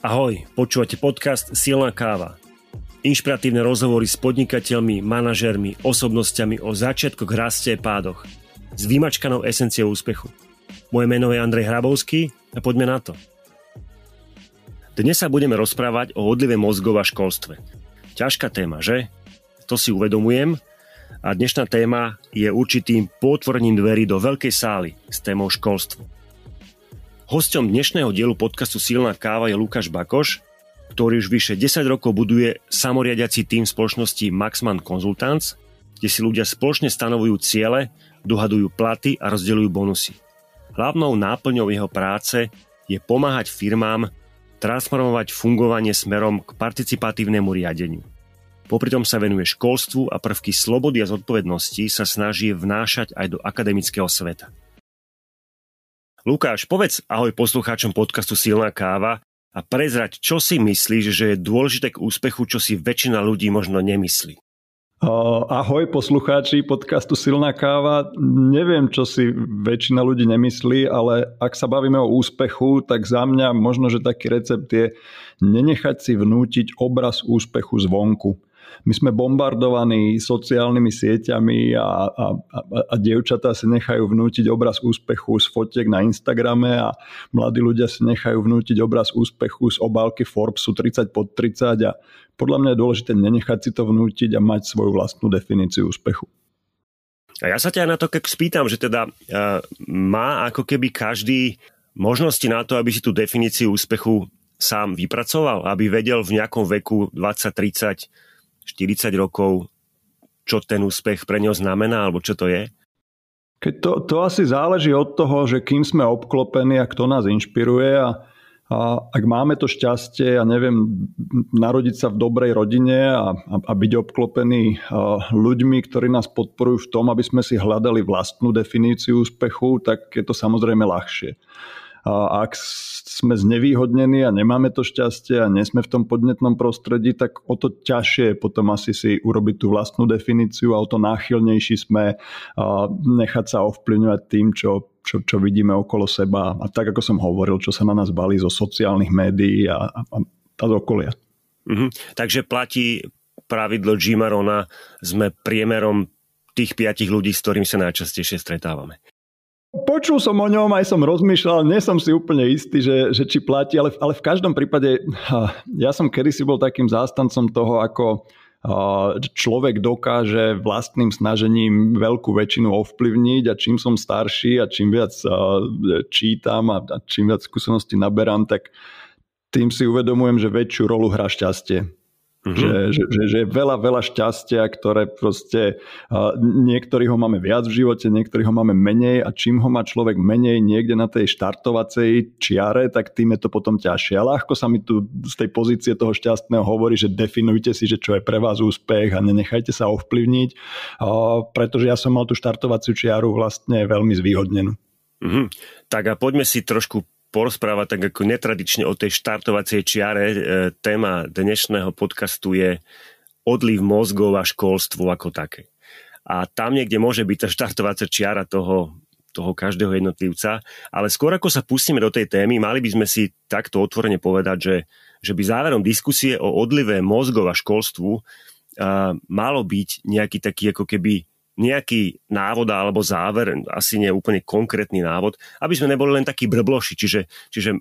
Ahoj, počúvate podcast Silná káva. Inšpiratívne rozhovory s podnikateľmi, manažermi, osobnosťami o začiatkoch, raste a pádoch. S vymačkanou esenciou úspechu. Moje meno je Andrej Hrabovský a poďme na to. Dnes sa budeme rozprávať o odlive mozgov a školstve. Ťažká téma, že? To si uvedomujem. A dnešná téma je určitým potvorním dverí do veľkej sály s témou školstvo. Hosťom dnešného dielu podcastu Silná káva je Lukáš Bakoš, ktorý už vyše 10 rokov buduje samoriadiaci tým spoločnosti Maxman Consultants, kde si ľudia spoločne stanovujú ciele, dohadujú platy a rozdeľujú bonusy. Hlavnou náplňou jeho práce je pomáhať firmám transformovať fungovanie smerom k participatívnemu riadeniu. Popri tom sa venuje školstvu a prvky slobody a zodpovednosti sa snaží vnášať aj do akademického sveta. Lukáš, povedz ahoj poslucháčom podcastu Silná káva a prezrať, čo si myslíš, že je dôležité k úspechu, čo si väčšina ľudí možno nemyslí. Ahoj poslucháči podcastu Silná káva. Neviem, čo si väčšina ľudí nemyslí, ale ak sa bavíme o úspechu, tak za mňa možno, že taký recept je nenechať si vnútiť obraz úspechu zvonku my sme bombardovaní sociálnymi sieťami a, a, a, a dievčatá si nechajú vnútiť obraz úspechu z fotiek na Instagrame a mladí ľudia si nechajú vnútiť obraz úspechu z obálky Forbesu 30 pod 30 a podľa mňa je dôležité nenechať si to vnútiť a mať svoju vlastnú definíciu úspechu. A ja sa ťa na to keď spýtam, že teda uh, má ako keby každý možnosti na to, aby si tú definíciu úspechu sám vypracoval, aby vedel v nejakom veku 20-30 40 rokov, čo ten úspech pre ňo znamená, alebo čo to je? Keď to, to asi záleží od toho, že kým sme obklopení a kto nás inšpiruje a, a ak máme to šťastie, ja neviem, narodiť sa v dobrej rodine a, a, a byť obklopený ľuďmi, ktorí nás podporujú v tom, aby sme si hľadali vlastnú definíciu úspechu, tak je to samozrejme ľahšie. A ak sme znevýhodnení a nemáme to šťastie a nie sme v tom podnetnom prostredí, tak o to ťažšie je potom asi si urobiť tú vlastnú definíciu a o to náchylnejší sme nechať sa ovplyvňovať tým, čo, čo, čo vidíme okolo seba. A tak, ako som hovoril, čo sa na nás balí zo sociálnych médií a, a, a z okolia. Mhm. Takže platí pravidlo Jima Rona, sme priemerom tých piatich ľudí, s ktorými sa najčastejšie stretávame. Počul som o ňom, aj som rozmýšľal, nie som si úplne istý, že, že či platí, ale, ale v každom prípade ja som kedysi bol takým zástancom toho, ako človek dokáže vlastným snažením veľkú väčšinu ovplyvniť a čím som starší a čím viac čítam a čím viac skúseností naberám, tak tým si uvedomujem, že väčšiu rolu hrá šťastie. Mm-hmm. Že, že, že, že je veľa, veľa šťastia, ktoré proste uh, niektorí ho máme viac v živote, niektorí ho máme menej a čím ho má človek menej niekde na tej štartovacej čiare, tak tým je to potom ťažšie. A ľahko sa mi tu z tej pozície toho šťastného hovorí, že definujte si, že čo je pre vás úspech a nenechajte sa ovplyvniť, uh, pretože ja som mal tú štartovaciu čiaru vlastne veľmi zvýhodnenú. Mm-hmm. Tak a poďme si trošku porozprávať tak ako netradične o tej štartovacej čiare. E, téma dnešného podcastu je odliv mozgov a školstvu ako také. A tam niekde môže byť tá štartovacia čiara toho, toho každého jednotlivca. Ale skôr ako sa pustíme do tej témy, mali by sme si takto otvorene povedať, že, že by záverom diskusie o odlive mozgov a školstvu uh, malo byť nejaký taký ako keby nejaký návod alebo záver, asi nie úplne konkrétny návod, aby sme neboli len takí brbloši. Čiže, čiže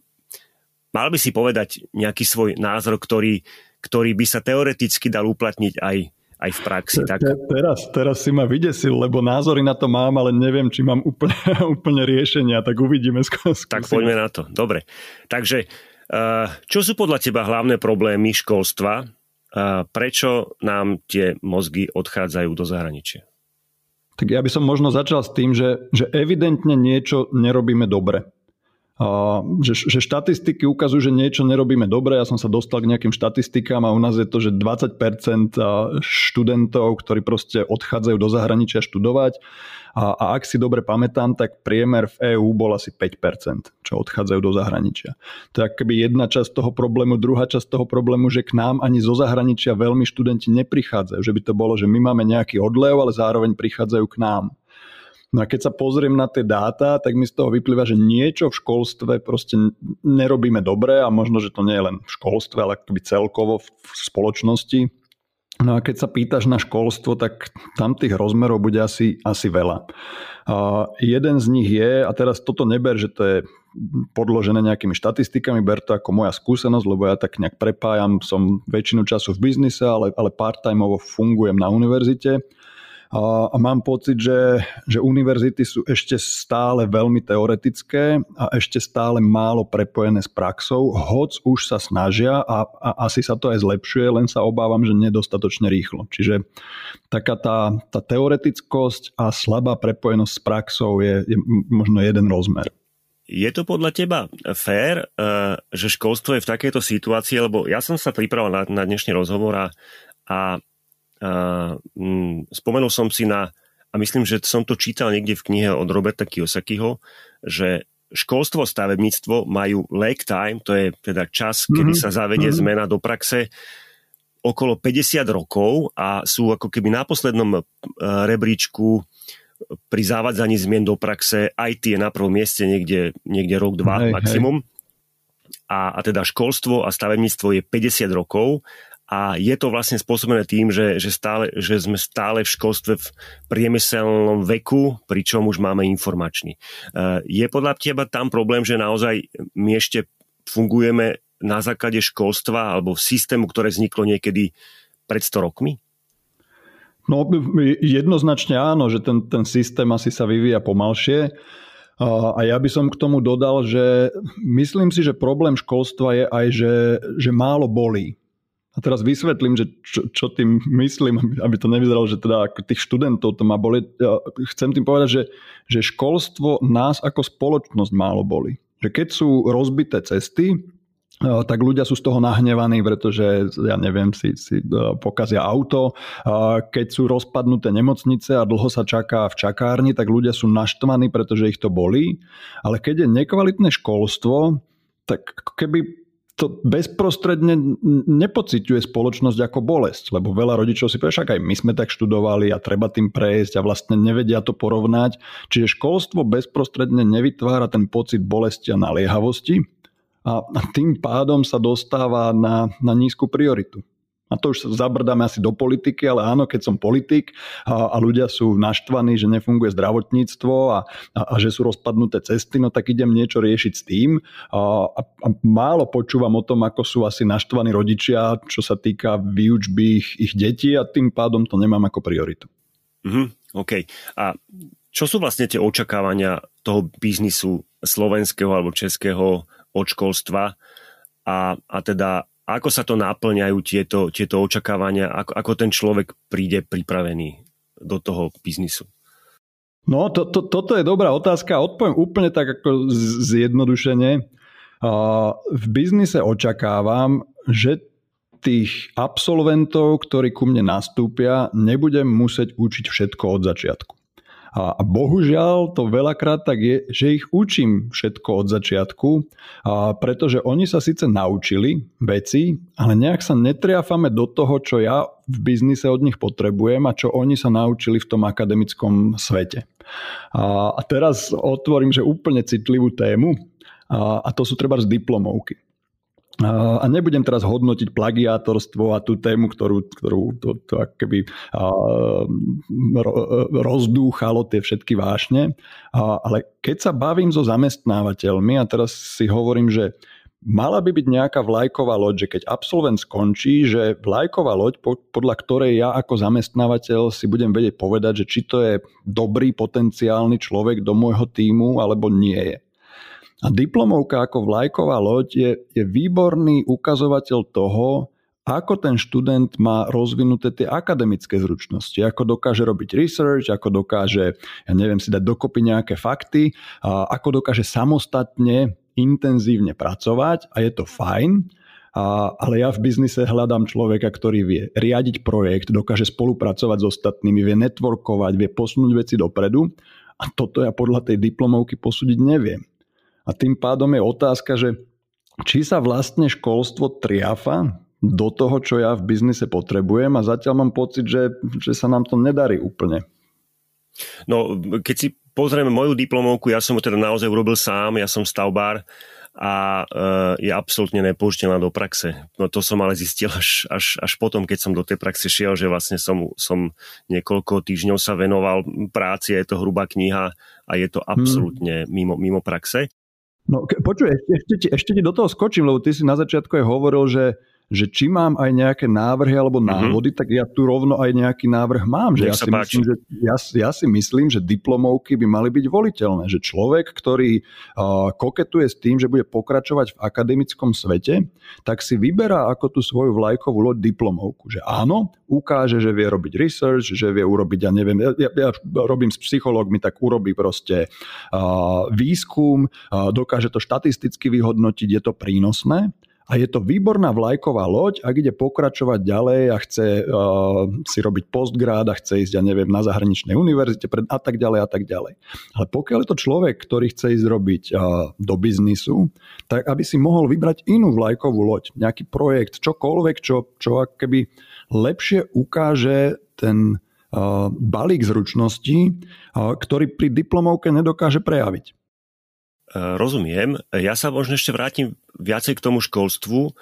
mal by si povedať nejaký svoj názor, ktorý, ktorý by sa teoreticky dal uplatniť aj, aj v praxi. Tak... Teraz, teraz si ma vydesil, lebo názory na to mám, ale neviem, či mám úplne, úplne riešenia, tak uvidíme. Skúsime. Tak poďme na to. Dobre. Takže, eh, čo sú podľa teba hlavné problémy školstva? Eh, prečo nám tie mozgy odchádzajú do zahraničia? Tak ja by som možno začal s tým, že, že evidentne niečo nerobíme dobre. Že, že štatistiky ukazujú, že niečo nerobíme dobre. Ja som sa dostal k nejakým štatistikám a u nás je to, že 20% študentov, ktorí proste odchádzajú do zahraničia študovať a, a ak si dobre pamätám, tak priemer v EÚ bol asi 5%, čo odchádzajú do zahraničia. To je keby jedna časť toho problému. Druhá časť toho problému, že k nám ani zo zahraničia veľmi študenti neprichádzajú. Že by to bolo, že my máme nejaký odlev, ale zároveň prichádzajú k nám. No a keď sa pozriem na tie dáta, tak mi z toho vyplýva, že niečo v školstve proste nerobíme dobre a možno, že to nie je len v školstve, ale akoby celkovo v spoločnosti. No a keď sa pýtaš na školstvo, tak tam tých rozmerov bude asi, asi veľa. A jeden z nich je, a teraz toto neber, že to je podložené nejakými štatistikami, ber to ako moja skúsenosť, lebo ja tak nejak prepájam, som väčšinu času v biznise, ale, ale part-timeovo fungujem na univerzite a, mám pocit, že, že univerzity sú ešte stále veľmi teoretické a ešte stále málo prepojené s praxou, hoc už sa snažia a, a asi sa to aj zlepšuje, len sa obávam, že nedostatočne rýchlo. Čiže taká tá, tá teoretickosť a slabá prepojenosť s praxou je, je možno jeden rozmer. Je to podľa teba fér, eh, že školstvo je v takejto situácii, lebo ja som sa pripravil na, na dnešný rozhovor a, a spomenul som si na, a myslím, že som to čítal niekde v knihe od Roberta Kiyosakiho, že školstvo stavebníctvo majú lag time, to je teda čas, kedy mm-hmm. sa zavedie mm-hmm. zmena do praxe, okolo 50 rokov a sú ako keby na poslednom uh, rebríčku pri zavadzaní zmien do praxe IT je na prvom mieste niekde, niekde rok, dva hej, maximum. Hej. A, a teda školstvo a stavebníctvo je 50 rokov a je to vlastne spôsobené tým, že, že, stále, že sme stále v školstve v priemyselnom veku, pričom už máme informačný. E, je podľa teba tam problém, že naozaj my ešte fungujeme na základe školstva alebo systému, ktoré vzniklo niekedy pred 100 rokmi? No jednoznačne áno, že ten, ten systém asi sa vyvíja pomalšie. A ja by som k tomu dodal, že myslím si, že problém školstva je aj, že, že málo bolí. A teraz vysvetlím, že čo, čo tým myslím, aby to nevyzeralo, že teda ako tých študentov to má boli. Ja chcem tým povedať, že, že školstvo nás ako spoločnosť málo boli. Že keď sú rozbité cesty, tak ľudia sú z toho nahnevaní, pretože, ja neviem, si, si pokazia auto. Keď sú rozpadnuté nemocnice a dlho sa čaká v čakárni, tak ľudia sú naštvaní, pretože ich to bolí. Ale keď je nekvalitné školstvo, tak keby to bezprostredne nepociťuje spoločnosť ako bolesť, lebo veľa rodičov si povie, však aj my sme tak študovali a treba tým prejsť a vlastne nevedia to porovnať. Čiže školstvo bezprostredne nevytvára ten pocit bolesti a naliehavosti a tým pádom sa dostáva na, na nízku prioritu. A to už zabrdáme asi do politiky, ale áno, keď som politik a, a ľudia sú naštvaní, že nefunguje zdravotníctvo a, a, a že sú rozpadnuté cesty, no tak idem niečo riešiť s tým. A, a, a málo počúvam o tom, ako sú asi naštvaní rodičia, čo sa týka výučby ich, ich detí a tým pádom to nemám ako prioritu. Mm-hmm, OK. A čo sú vlastne tie očakávania toho biznisu slovenského alebo českého od školstva a, a teda ako sa to náplňajú tieto, tieto očakávania? Ako, ako ten človek príde pripravený do toho biznisu? No, to, to, toto je dobrá otázka. Odpoviem úplne tak ako zjednodušene. V biznise očakávam, že tých absolventov, ktorí ku mne nastúpia, nebudem musieť učiť všetko od začiatku. A bohužiaľ to veľakrát tak je, že ich učím všetko od začiatku, pretože oni sa síce naučili veci, ale nejak sa netriafame do toho, čo ja v biznise od nich potrebujem a čo oni sa naučili v tom akademickom svete. A, teraz otvorím, že úplne citlivú tému a to sú treba z diplomovky. A nebudem teraz hodnotiť plagiátorstvo a tú tému, ktorú, ktorú to, to keby rozdúchalo tie všetky vášne. Ale keď sa bavím so zamestnávateľmi a teraz si hovorím, že mala by byť nejaká vlajková loď, že keď absolvent skončí, že vlajková loď, podľa ktorej ja ako zamestnávateľ si budem vedieť povedať, že či to je dobrý potenciálny človek do môjho týmu alebo nie je. A diplomovka ako vlajková loď je, je výborný ukazovateľ toho, ako ten študent má rozvinuté tie akademické zručnosti, ako dokáže robiť research, ako dokáže, ja neviem, si dať dokopy nejaké fakty, a ako dokáže samostatne, intenzívne pracovať a je to fajn, a, ale ja v biznise hľadám človeka, ktorý vie riadiť projekt, dokáže spolupracovať s ostatnými, vie networkovať, vie posunúť veci dopredu a toto ja podľa tej diplomovky posúdiť neviem. A tým pádom je otázka, že či sa vlastne školstvo triafa do toho, čo ja v biznise potrebujem a zatiaľ mám pocit, že, že sa nám to nedarí úplne. No, keď si pozrieme moju diplomovku, ja som ho teda naozaj urobil sám, ja som stavbár a uh, je absolútne nepoužiteľná do praxe. No to som ale zistil až, až, až potom, keď som do tej praxe šiel, že vlastne som, som niekoľko týždňov sa venoval práci, je to hrubá kniha a je to absolútne hmm. mimo, mimo praxe. No počuj, ešte, ešte, ešte ti do toho skočím, lebo ty si na začiatku aj hovoril, že že či mám aj nejaké návrhy alebo mhm. návody, mm-hmm. tak ja tu rovno aj nejaký návrh mám. Že ja, si myslím, že, ja, ja si myslím, že diplomovky by mali byť voliteľné. Že človek, ktorý uh, koketuje s tým, že bude pokračovať v akademickom svete, tak si vyberá ako tú svoju vlajkovú loď diplomovku. Že áno, ukáže, že vie robiť research, že vie urobiť, ja neviem, ja, ja robím s psychológmi, tak urobí proste uh, výskum, uh, dokáže to štatisticky vyhodnotiť, je to prínosné a je to výborná vlajková loď, ak ide pokračovať ďalej a chce uh, si robiť postgrád a chce ísť, ja neviem, na zahraničnej univerzite a tak ďalej a tak ďalej. Ale pokiaľ je to človek, ktorý chce ísť robiť uh, do biznisu, tak aby si mohol vybrať inú vlajkovú loď, nejaký projekt, čokoľvek, čo, čo keby lepšie ukáže ten uh, balík zručností, ktorý pri diplomovke nedokáže prejaviť. Rozumiem. Ja sa možno ešte vrátim viacej k tomu školstvu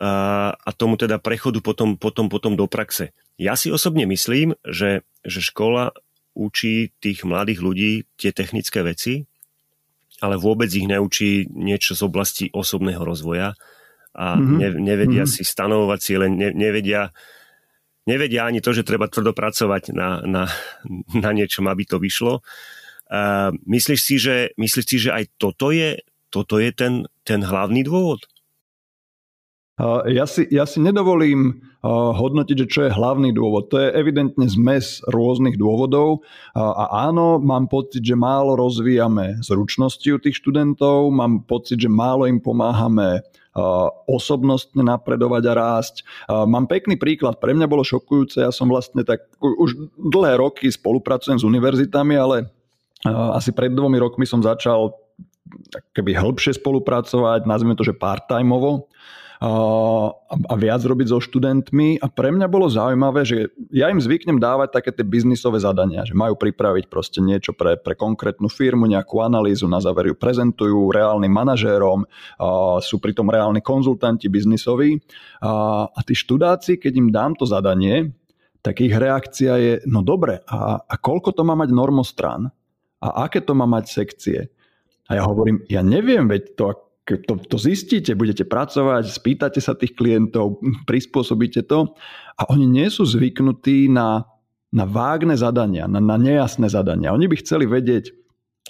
a tomu teda prechodu potom, potom, potom do praxe. Ja si osobne myslím, že, že škola učí tých mladých ľudí tie technické veci, ale vôbec ich neučí niečo z oblasti osobného rozvoja a mm-hmm. ne, nevedia mm-hmm. si stanovovať cieľe, ne, nevedia, nevedia ani to, že treba tvrdo pracovať na, na, na niečom, aby to vyšlo. Uh, myslíš, si, že, myslíš si, že aj toto je, toto je ten, ten hlavný dôvod? Ja si, ja si nedovolím hodnotiť, že čo je hlavný dôvod. To je evidentne zmes rôznych dôvodov a áno, mám pocit, že málo rozvíjame zručnosti u tých študentov, mám pocit, že málo im pomáhame osobnostne napredovať a rásť. Mám pekný príklad, pre mňa bolo šokujúce, ja som vlastne tak už dlhé roky spolupracujem s univerzitami, ale asi pred dvomi rokmi som začal keby hĺbšie spolupracovať, nazvime to, že part-timeovo a viac robiť so študentmi a pre mňa bolo zaujímavé, že ja im zvyknem dávať také tie biznisové zadania, že majú pripraviť proste niečo pre, pre konkrétnu firmu, nejakú analýzu, na záver ju prezentujú reálnym manažérom, sú pritom reálni konzultanti biznisoví a, a tí študáci, keď im dám to zadanie, tak ich reakcia je, no dobre, a, a koľko to má mať normostrán? A aké to má mať sekcie? A ja hovorím, ja neviem, veď to, to, to zistíte, budete pracovať, spýtate sa tých klientov, prispôsobíte to a oni nie sú zvyknutí na, na vágne zadania, na, na nejasné zadania. Oni by chceli vedieť,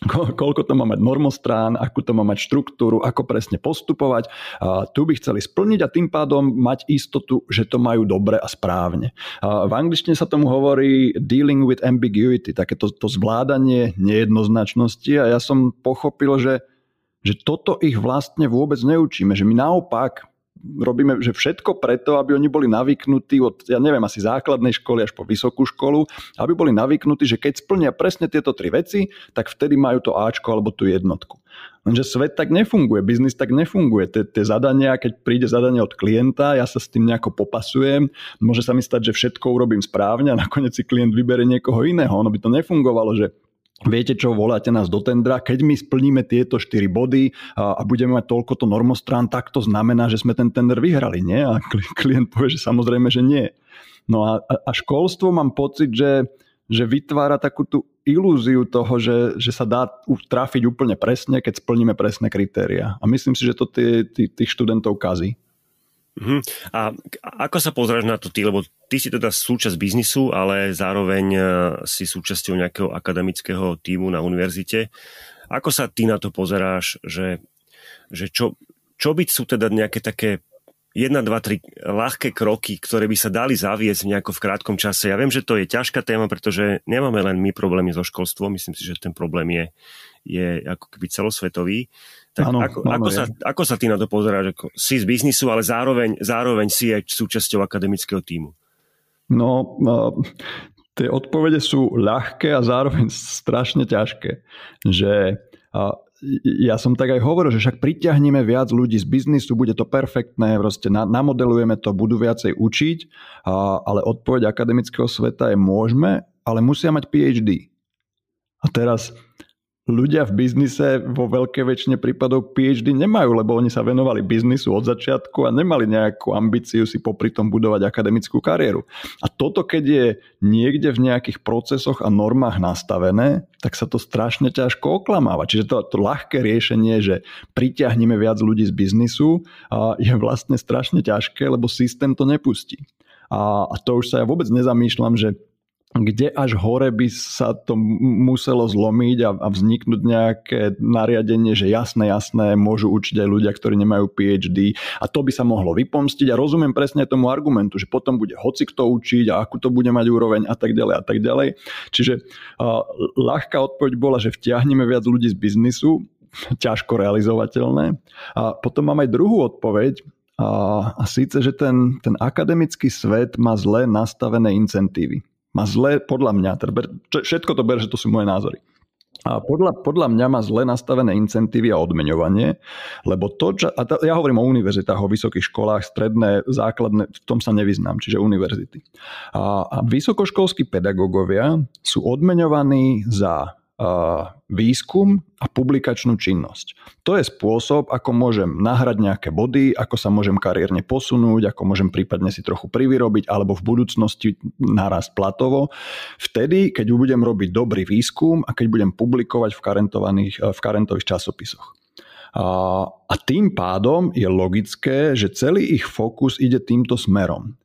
koľko to má mať normostrán, akú to má mať štruktúru, ako presne postupovať. A tu by chceli splniť a tým pádom mať istotu, že to majú dobre a správne. A v angličtine sa tomu hovorí dealing with ambiguity, takéto to zvládanie nejednoznačnosti a ja som pochopil, že, že toto ich vlastne vôbec neučíme, že my naopak robíme že všetko preto, aby oni boli navyknutí od, ja neviem, asi základnej školy až po vysokú školu, aby boli navyknutí, že keď splnia presne tieto tri veci, tak vtedy majú to Ačko alebo tú jednotku. Lenže svet tak nefunguje, biznis tak nefunguje. Tie, zadania, keď príde zadanie od klienta, ja sa s tým nejako popasujem, môže sa mi stať, že všetko urobím správne a nakoniec si klient vybere niekoho iného. Ono by to nefungovalo, že Viete čo, voláte nás do tendra, keď my splníme tieto 4 body a, budeme mať toľko to normostrán, tak to znamená, že sme ten tender vyhrali, nie? A klient povie, že samozrejme, že nie. No a, a školstvo mám pocit, že, že vytvára takú tú ilúziu toho, že, že sa dá trafiť úplne presne, keď splníme presné kritéria. A myslím si, že to tých študentov kazí. Uh-huh. A ako sa pozráš na to ty, lebo ty si teda súčasť biznisu, ale zároveň e, si súčasťou nejakého akademického týmu na univerzite. Ako sa ty na to pozeráš, že, že čo, čo by sú teda nejaké také 1, 2, 3 ľahké kroky, ktoré by sa dali zaviesť nejako v krátkom čase. Ja viem, že to je ťažká téma, pretože nemáme len my problémy so školstvom. Myslím si, že ten problém je, je ako keby celosvetový. Tak ano, ako, ano, ako, sa, ako sa ty na to pozeráš? Ako, si z biznisu, ale zároveň, zároveň si aj súčasťou akademického týmu. No, uh, tie odpovede sú ľahké a zároveň strašne ťažké. Že uh, ja som tak aj hovoril, že však pritiahneme viac ľudí z biznisu, bude to perfektné, proste na, namodelujeme to, budú viacej učiť, a, ale odpoveď akademického sveta je môžeme, ale musia mať PhD. A teraz ľudia v biznise vo veľkej väčšine prípadov PhD nemajú, lebo oni sa venovali biznisu od začiatku a nemali nejakú ambíciu si popri tom budovať akademickú kariéru. A toto, keď je niekde v nejakých procesoch a normách nastavené, tak sa to strašne ťažko oklamáva. Čiže to, to ľahké riešenie, že pritiahneme viac ľudí z biznisu, je vlastne strašne ťažké, lebo systém to nepustí. A, a to už sa ja vôbec nezamýšľam, že kde až hore by sa to muselo zlomiť a, a vzniknúť nejaké nariadenie, že jasné, jasné, môžu učiť aj ľudia, ktorí nemajú PhD a to by sa mohlo vypomstiť a rozumiem presne tomu argumentu, že potom bude hoci kto učiť a akú to bude mať úroveň a tak ďalej a tak ďalej. Čiže uh, ľahká odpoveď bola, že vtiahneme viac ľudí z biznisu, ťažko realizovateľné. A potom mám aj druhú odpoveď, a, síce, že ten, ten akademický svet má zle nastavené incentívy má zle, podľa mňa, teda ber, všetko to ber, že to sú moje názory. A podľa, podľa mňa má zle nastavené incentívy a odmeňovanie, lebo to, čo, a ja hovorím o univerzitách, o vysokých školách, stredné, základné, v tom sa nevyznám, čiže univerzity. A, a vysokoškolskí pedagógovia sú odmeňovaní za výskum a publikačnú činnosť. To je spôsob, ako môžem nahrať nejaké body, ako sa môžem kariérne posunúť, ako môžem prípadne si trochu privyrobiť alebo v budúcnosti naraz platovo. Vtedy, keď budem robiť dobrý výskum a keď budem publikovať v, karentovaných, v karentových časopisoch. A tým pádom je logické, že celý ich fokus ide týmto smerom.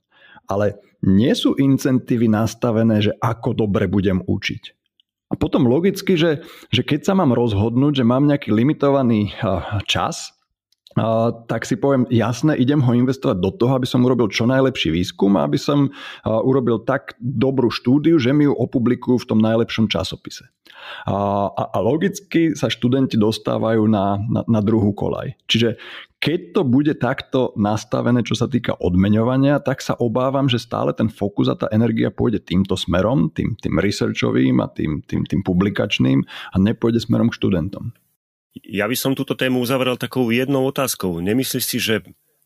Ale nie sú incentívy nastavené, že ako dobre budem učiť a potom logicky, že, že keď sa mám rozhodnúť, že mám nejaký limitovaný čas, tak si poviem, jasné, idem ho investovať do toho, aby som urobil čo najlepší výskum a aby som urobil tak dobrú štúdiu, že mi ju opublikujú v tom najlepšom časopise. A, a, a logicky sa študenti dostávajú na, na, na druhú kolaj. Čiže keď to bude takto nastavené, čo sa týka odmeňovania, tak sa obávam, že stále ten fokus a tá energia pôjde týmto smerom, tým, tým researchovým a tým, tým, tým publikačným a nepôjde smerom k študentom. Ja by som túto tému uzavrel takou jednou otázkou. Nemyslíš si, že,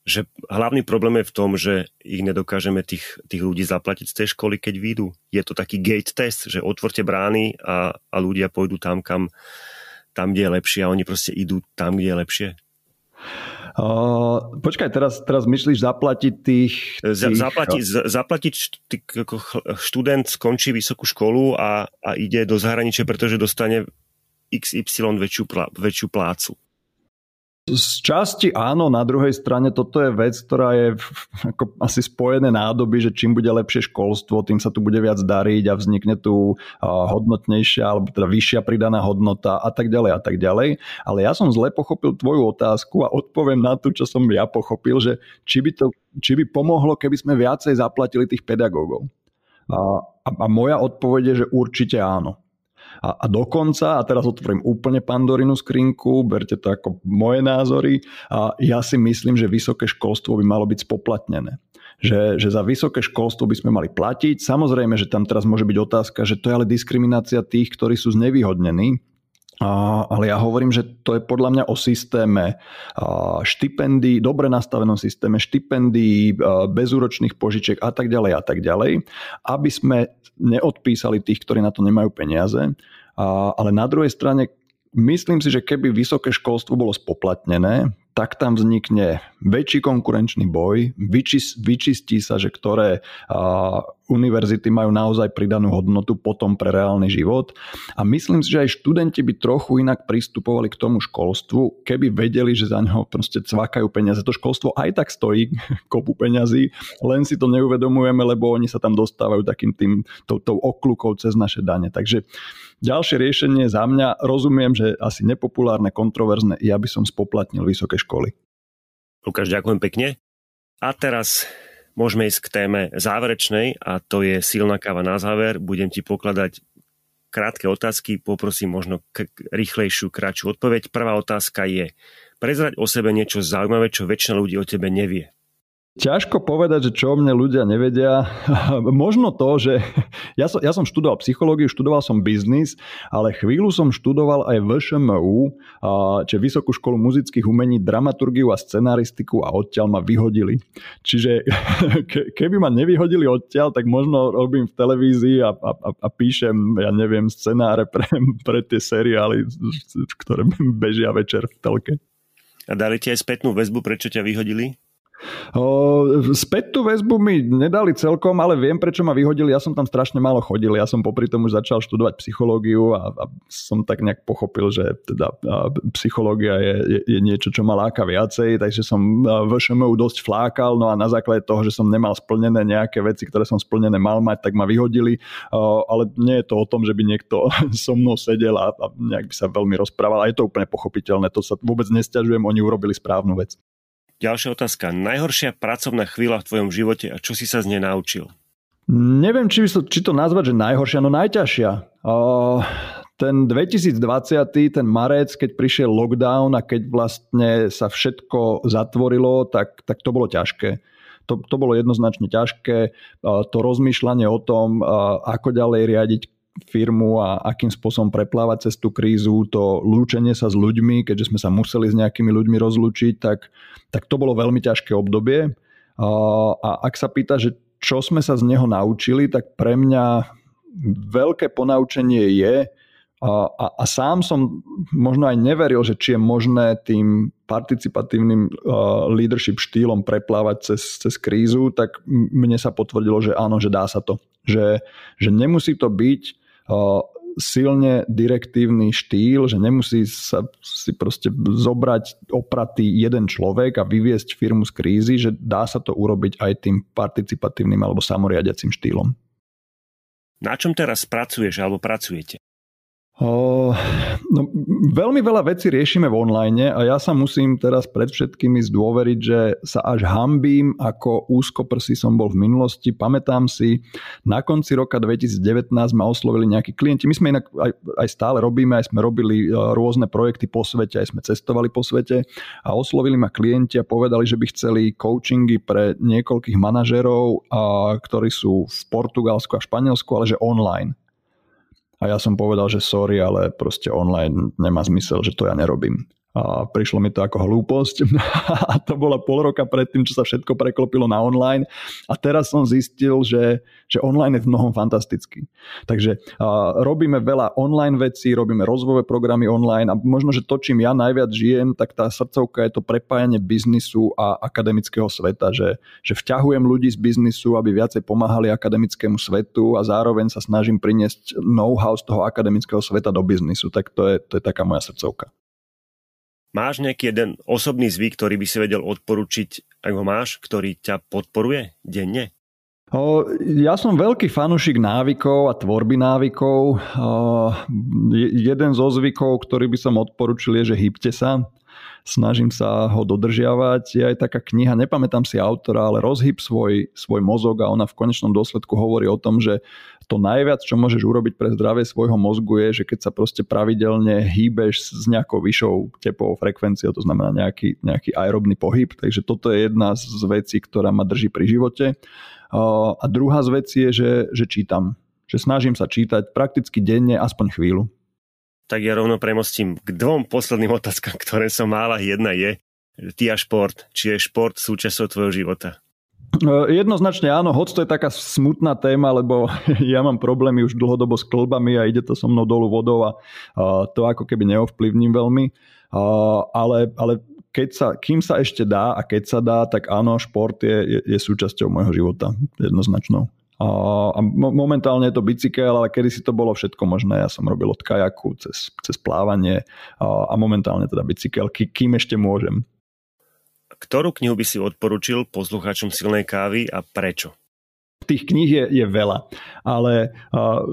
že hlavný problém je v tom, že ich nedokážeme tých, tých ľudí zaplatiť z tej školy, keď výjdu? Je to taký gate test, že otvorte brány a, a ľudia pôjdu tam, kam tam, kde je lepšie a oni proste idú tam, kde je lepšie? Uh, počkaj, teraz, teraz myslíš zaplatiť tých... tých... Zaplatiť, zaplatiť ako študent skončí vysokú školu a, a ide do zahraničia, pretože dostane XY väčšiu, plá, väčšiu plácu. Z časti áno, na druhej strane toto je vec, ktorá je ako asi spojené nádoby, že čím bude lepšie školstvo, tým sa tu bude viac dariť a vznikne tu hodnotnejšia alebo teda vyššia pridaná hodnota a tak ďalej a tak ďalej. Ale ja som zle pochopil tvoju otázku a odpoviem na tú, čo som ja pochopil, že či by, to, či by pomohlo, keby sme viacej zaplatili tých pedagógov. A, a, a moja odpoveď je, že určite áno. A, a dokonca, a teraz otvorím úplne pandorinu skrinku, berte to ako moje názory, a ja si myslím, že vysoké školstvo by malo byť spoplatnené. Že, že za vysoké školstvo by sme mali platiť. Samozrejme, že tam teraz môže byť otázka, že to je ale diskriminácia tých, ktorí sú znevýhodnení, ale ja hovorím, že to je podľa mňa o systéme štipendií, dobre nastavenom systéme štipendií, bezúročných požičiek a tak ďalej a tak ďalej, aby sme neodpísali tých, ktorí na to nemajú peniaze. Ale na druhej strane myslím si, že keby vysoké školstvo bolo spoplatnené, tak tam vznikne väčší konkurenčný boj, vyčis, vyčistí sa, že ktoré univerzity majú naozaj pridanú hodnotu potom pre reálny život. A myslím si, že aj študenti by trochu inak pristupovali k tomu školstvu, keby vedeli, že za neho proste cvakajú peniaze. To školstvo aj tak stojí kopu peňazí, len si to neuvedomujeme, lebo oni sa tam dostávajú takým tým, tou, tou oklukou cez naše dane. Takže Ďalšie riešenie za mňa, rozumiem, že asi nepopulárne, kontroverzne, ja by som spoplatnil vysoké školy. Lukáš, ďakujem pekne. A teraz môžeme ísť k téme záverečnej a to je silná káva na záver. Budem ti pokladať krátke otázky, poprosím možno k- rýchlejšiu, kratšiu odpoveď. Prvá otázka je, prezrať o sebe niečo zaujímavé, čo väčšina ľudí o tebe nevie. Ťažko povedať, že čo o mne ľudia nevedia. Možno to, že ja som, ja som študoval psychológiu, študoval som biznis, ale chvíľu som študoval aj VŠMU, čiže Vysokú školu muzických umení, dramaturgiu a scenaristiku a odtiaľ ma vyhodili. Čiže keby ma nevyhodili odtiaľ, tak možno robím v televízii a, a, a píšem, ja neviem, scenáre pre, pre tie seriály, ktoré bežia večer v telke. A dali ti aj spätnú väzbu, prečo ťa vyhodili? Späť tú väzbu mi nedali celkom, ale viem, prečo ma vyhodili. Ja som tam strašne málo chodil. Ja som popri tomu začal študovať psychológiu a, a som tak nejak pochopil, že teda psychológia je, je, je niečo, čo ma láka viacej, takže som v ŠMU dosť flákal, no a na základe toho, že som nemal splnené nejaké veci, ktoré som splnené mal mať, tak ma vyhodili. Ale nie je to o tom, že by niekto so mnou sedel a, a nejak by sa veľmi rozprával. A je to úplne pochopiteľné. To sa vôbec nestiažujem, oni urobili správnu vec. Ďalšia otázka. Najhoršia pracovná chvíľa v tvojom živote a čo si sa z nej naučil? Neviem, či, to, či to nazvať, že najhoršia, no najťažšia. Uh, ten 2020, ten marec, keď prišiel lockdown a keď vlastne sa všetko zatvorilo, tak, tak to bolo ťažké. To, to bolo jednoznačne ťažké. Uh, to rozmýšľanie o tom, uh, ako ďalej riadiť firmu a akým spôsobom preplávať cez tú krízu, to lúčenie sa s ľuďmi, keďže sme sa museli s nejakými ľuďmi rozlúčiť, tak, tak to bolo veľmi ťažké obdobie. A ak sa pýta, že čo sme sa z neho naučili, tak pre mňa veľké ponaučenie je, a, a, a sám som možno aj neveril, že či je možné tým participatívnym uh, leadership štýlom preplávať cez, cez krízu, tak mne sa potvrdilo, že áno, že dá sa to. Že, že nemusí to byť silne direktívny štýl, že nemusí sa si proste zobrať opratý jeden človek a vyviesť firmu z krízy, že dá sa to urobiť aj tým participatívnym alebo samoriadiacím štýlom. Na čom teraz pracuješ alebo pracujete? No, veľmi veľa vecí riešime v online a ja sa musím teraz pred všetkými zdôveriť, že sa až hambím, ako úzkoprsý som bol v minulosti. Pamätám si, na konci roka 2019 ma oslovili nejakí klienti. My sme inak aj, aj stále robíme, aj sme robili e, rôzne projekty po svete, aj sme cestovali po svete a oslovili ma klienti a povedali, že by chceli coachingy pre niekoľkých manažerov, a, ktorí sú v Portugalsku a Španielsku, ale že online. A ja som povedal, že sorry, ale proste online nemá zmysel, že to ja nerobím a prišlo mi to ako hlúposť a to bolo pol roka predtým, čo sa všetko preklopilo na online a teraz som zistil, že, že online je v mnohom fantastický. Takže a, robíme veľa online vecí, robíme rozvojové programy online a možno, že to, čím ja najviac žijem, tak tá srdcovka je to prepájanie biznisu a akademického sveta, že, že vťahujem ľudí z biznisu, aby viacej pomáhali akademickému svetu a zároveň sa snažím priniesť know-how z toho akademického sveta do biznisu. Tak to je, to je taká moja srdcovka. Máš nejaký jeden osobný zvyk, ktorý by si vedel odporučiť, ak ho máš, ktorý ťa podporuje denne? Ja som veľký fanúšik návykov a tvorby návykov. Jeden zo zvykov, ktorý by som odporučil je, že hýbte sa snažím sa ho dodržiavať. Je aj taká kniha, nepamätám si autora, ale rozhyb svoj, svoj mozog a ona v konečnom dôsledku hovorí o tom, že to najviac, čo môžeš urobiť pre zdravie svojho mozgu je, že keď sa proste pravidelne hýbeš s nejakou vyššou tepovou frekvenciou, to znamená nejaký, nejaký aerobný pohyb. Takže toto je jedna z vecí, ktorá ma drží pri živote. A druhá z vecí je, že, že čítam. Že snažím sa čítať prakticky denne aspoň chvíľu tak ja rovno premostím k dvom posledným otázkam, ktoré som mála. Jedna je, ty a šport. Či je šport súčasťou tvojho života? E, jednoznačne áno, hoď to je taká smutná téma, lebo ja mám problémy už dlhodobo s klbami a ide to so mnou dolu vodou a to ako keby neovplyvním veľmi. Ale, ale keď sa, kým sa ešte dá a keď sa dá, tak áno, šport je, je, je súčasťou môjho života jednoznačnou. A momentálne je to bicykel, ale kedy si to bolo všetko možné. Ja som robil od kajaku cez, cez plávanie a momentálne teda bicykel, kým ešte môžem. Ktorú knihu by si odporučil poslucháčom silnej kávy a prečo? Tých kníh je, je veľa, ale uh,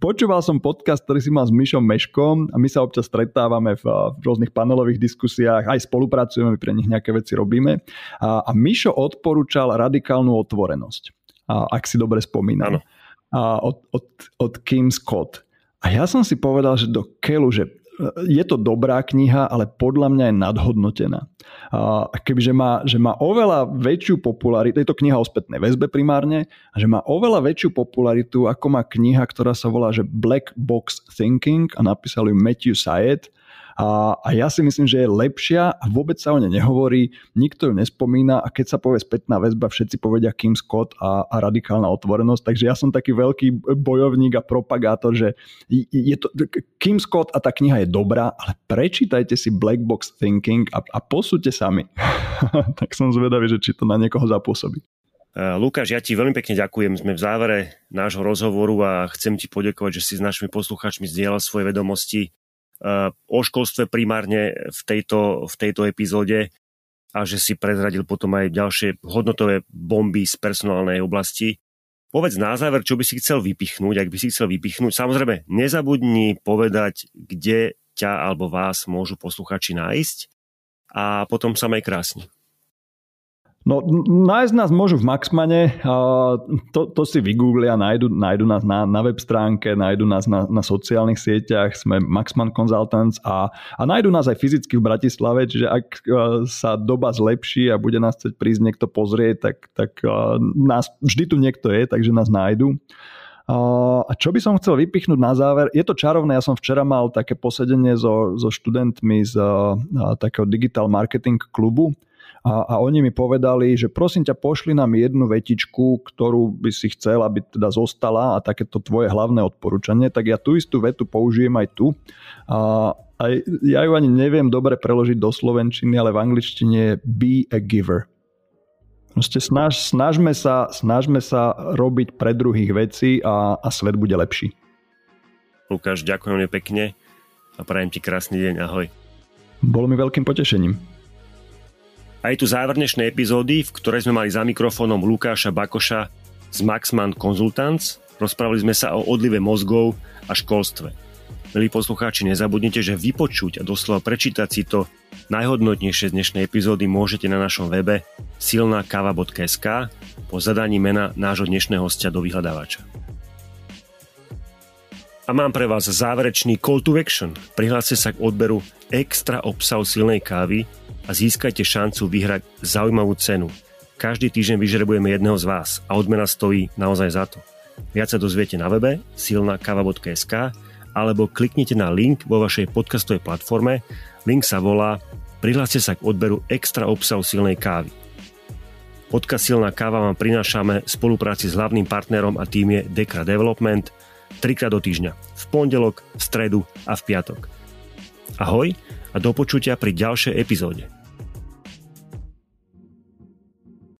počúval som podcast, ktorý si mal s Mišom Meškom a my sa občas stretávame v, v rôznych panelových diskusiách, aj spolupracujeme, pre nich nejaké veci robíme. A, a Mišo odporúčal radikálnu otvorenosť ak si dobre spomínam. A od, od, od Kim Scott. A ja som si povedal, že do Kelu, že je to dobrá kniha, ale podľa mňa je nadhodnotená. Kebyže má, že má oveľa väčšiu popularitu, je to kniha o spätnej väzbe primárne, a že má oveľa väčšiu popularitu, ako má kniha, ktorá sa volá že Black Box Thinking a napísal ju Matthew Syed a, a ja si myslím, že je lepšia a vôbec sa o nej nehovorí, nikto ju nespomína a keď sa povie spätná väzba, všetci povedia Kim Scott a, a radikálna otvorenosť. Takže ja som taký veľký bojovník a propagátor, že je to, Kim Scott a tá kniha je dobrá, ale prečítajte si Black Box Thinking a, a posúďte sami. tak som zvedavý, že či to na niekoho zapôsobí. Uh, Lukáš, ja ti veľmi pekne ďakujem. Sme v závere nášho rozhovoru a chcem ti poďakovať, že si s našimi poslucháčmi zdieľal svoje vedomosti o školstve primárne v tejto, v tejto epizóde a že si prezradil potom aj ďalšie hodnotové bomby z personálnej oblasti. Povedz na záver, čo by si chcel vypichnúť, ak by si chcel vypichnúť. Samozrejme, nezabudni povedať, kde ťa alebo vás môžu posluchači nájsť a potom sa maj krásne. No, nájsť nás môžu v Maxmane, to, to si vygooglia, nájdu, nájdu nás na, na web stránke, nájdu nás na, na sociálnych sieťach, sme Maxman Consultants a, a nájdu nás aj fyzicky v Bratislave, čiže ak sa doba zlepší a bude nás chcieť prísť niekto pozrieť, tak, tak nás, vždy tu niekto je, takže nás nájdu. A čo by som chcel vypichnúť na záver? Je to čarovné, ja som včera mal také posedenie so, so študentmi z takého Digital Marketing klubu, a, a oni mi povedali, že prosím ťa, pošli nám jednu vetičku, ktorú by si chcel, aby teda zostala a takéto tvoje hlavné odporúčanie, tak ja tú istú vetu použijem aj tu. A, a ja ju ani neviem dobre preložiť do slovenčiny, ale v angličtine je be a giver. Proste snaž, snažme, sa, snažme sa robiť pre druhých veci a, a svet bude lepší. Lukáš, ďakujem pekne a prajem ti krásny deň. Ahoj. Bolo mi veľkým potešením. Aj tu záverečné epizódy, v ktorej sme mali za mikrofónom Lukáša Bakoša z Maxman Consultants. Rozprávali sme sa o odlive mozgov a školstve. Milí poslucháči, nezabudnite, že vypočuť a doslova prečítať si to najhodnotnejšie z dnešnej epizódy môžete na našom webe silnakava.sk po zadaní mena nášho dnešného hostia do vyhľadávača. A mám pre vás záverečný call to action. Prihláste sa k odberu extra obsahu silnej kávy a získajte šancu vyhrať zaujímavú cenu. Každý týždeň vyžrebujeme jedného z vás a odmena stojí naozaj za to. Viac sa dozviete na webe silnakava.sk alebo kliknite na link vo vašej podcastovej platforme. Link sa volá Prihláste sa k odberu extra obsahu silnej kávy. Podcast Silná káva vám prinášame v spolupráci s hlavným partnerom a tým je Dekra Development trikrát do týždňa. V pondelok, v stredu a v piatok. Ahoj a do počutia pri ďalšej epizóde.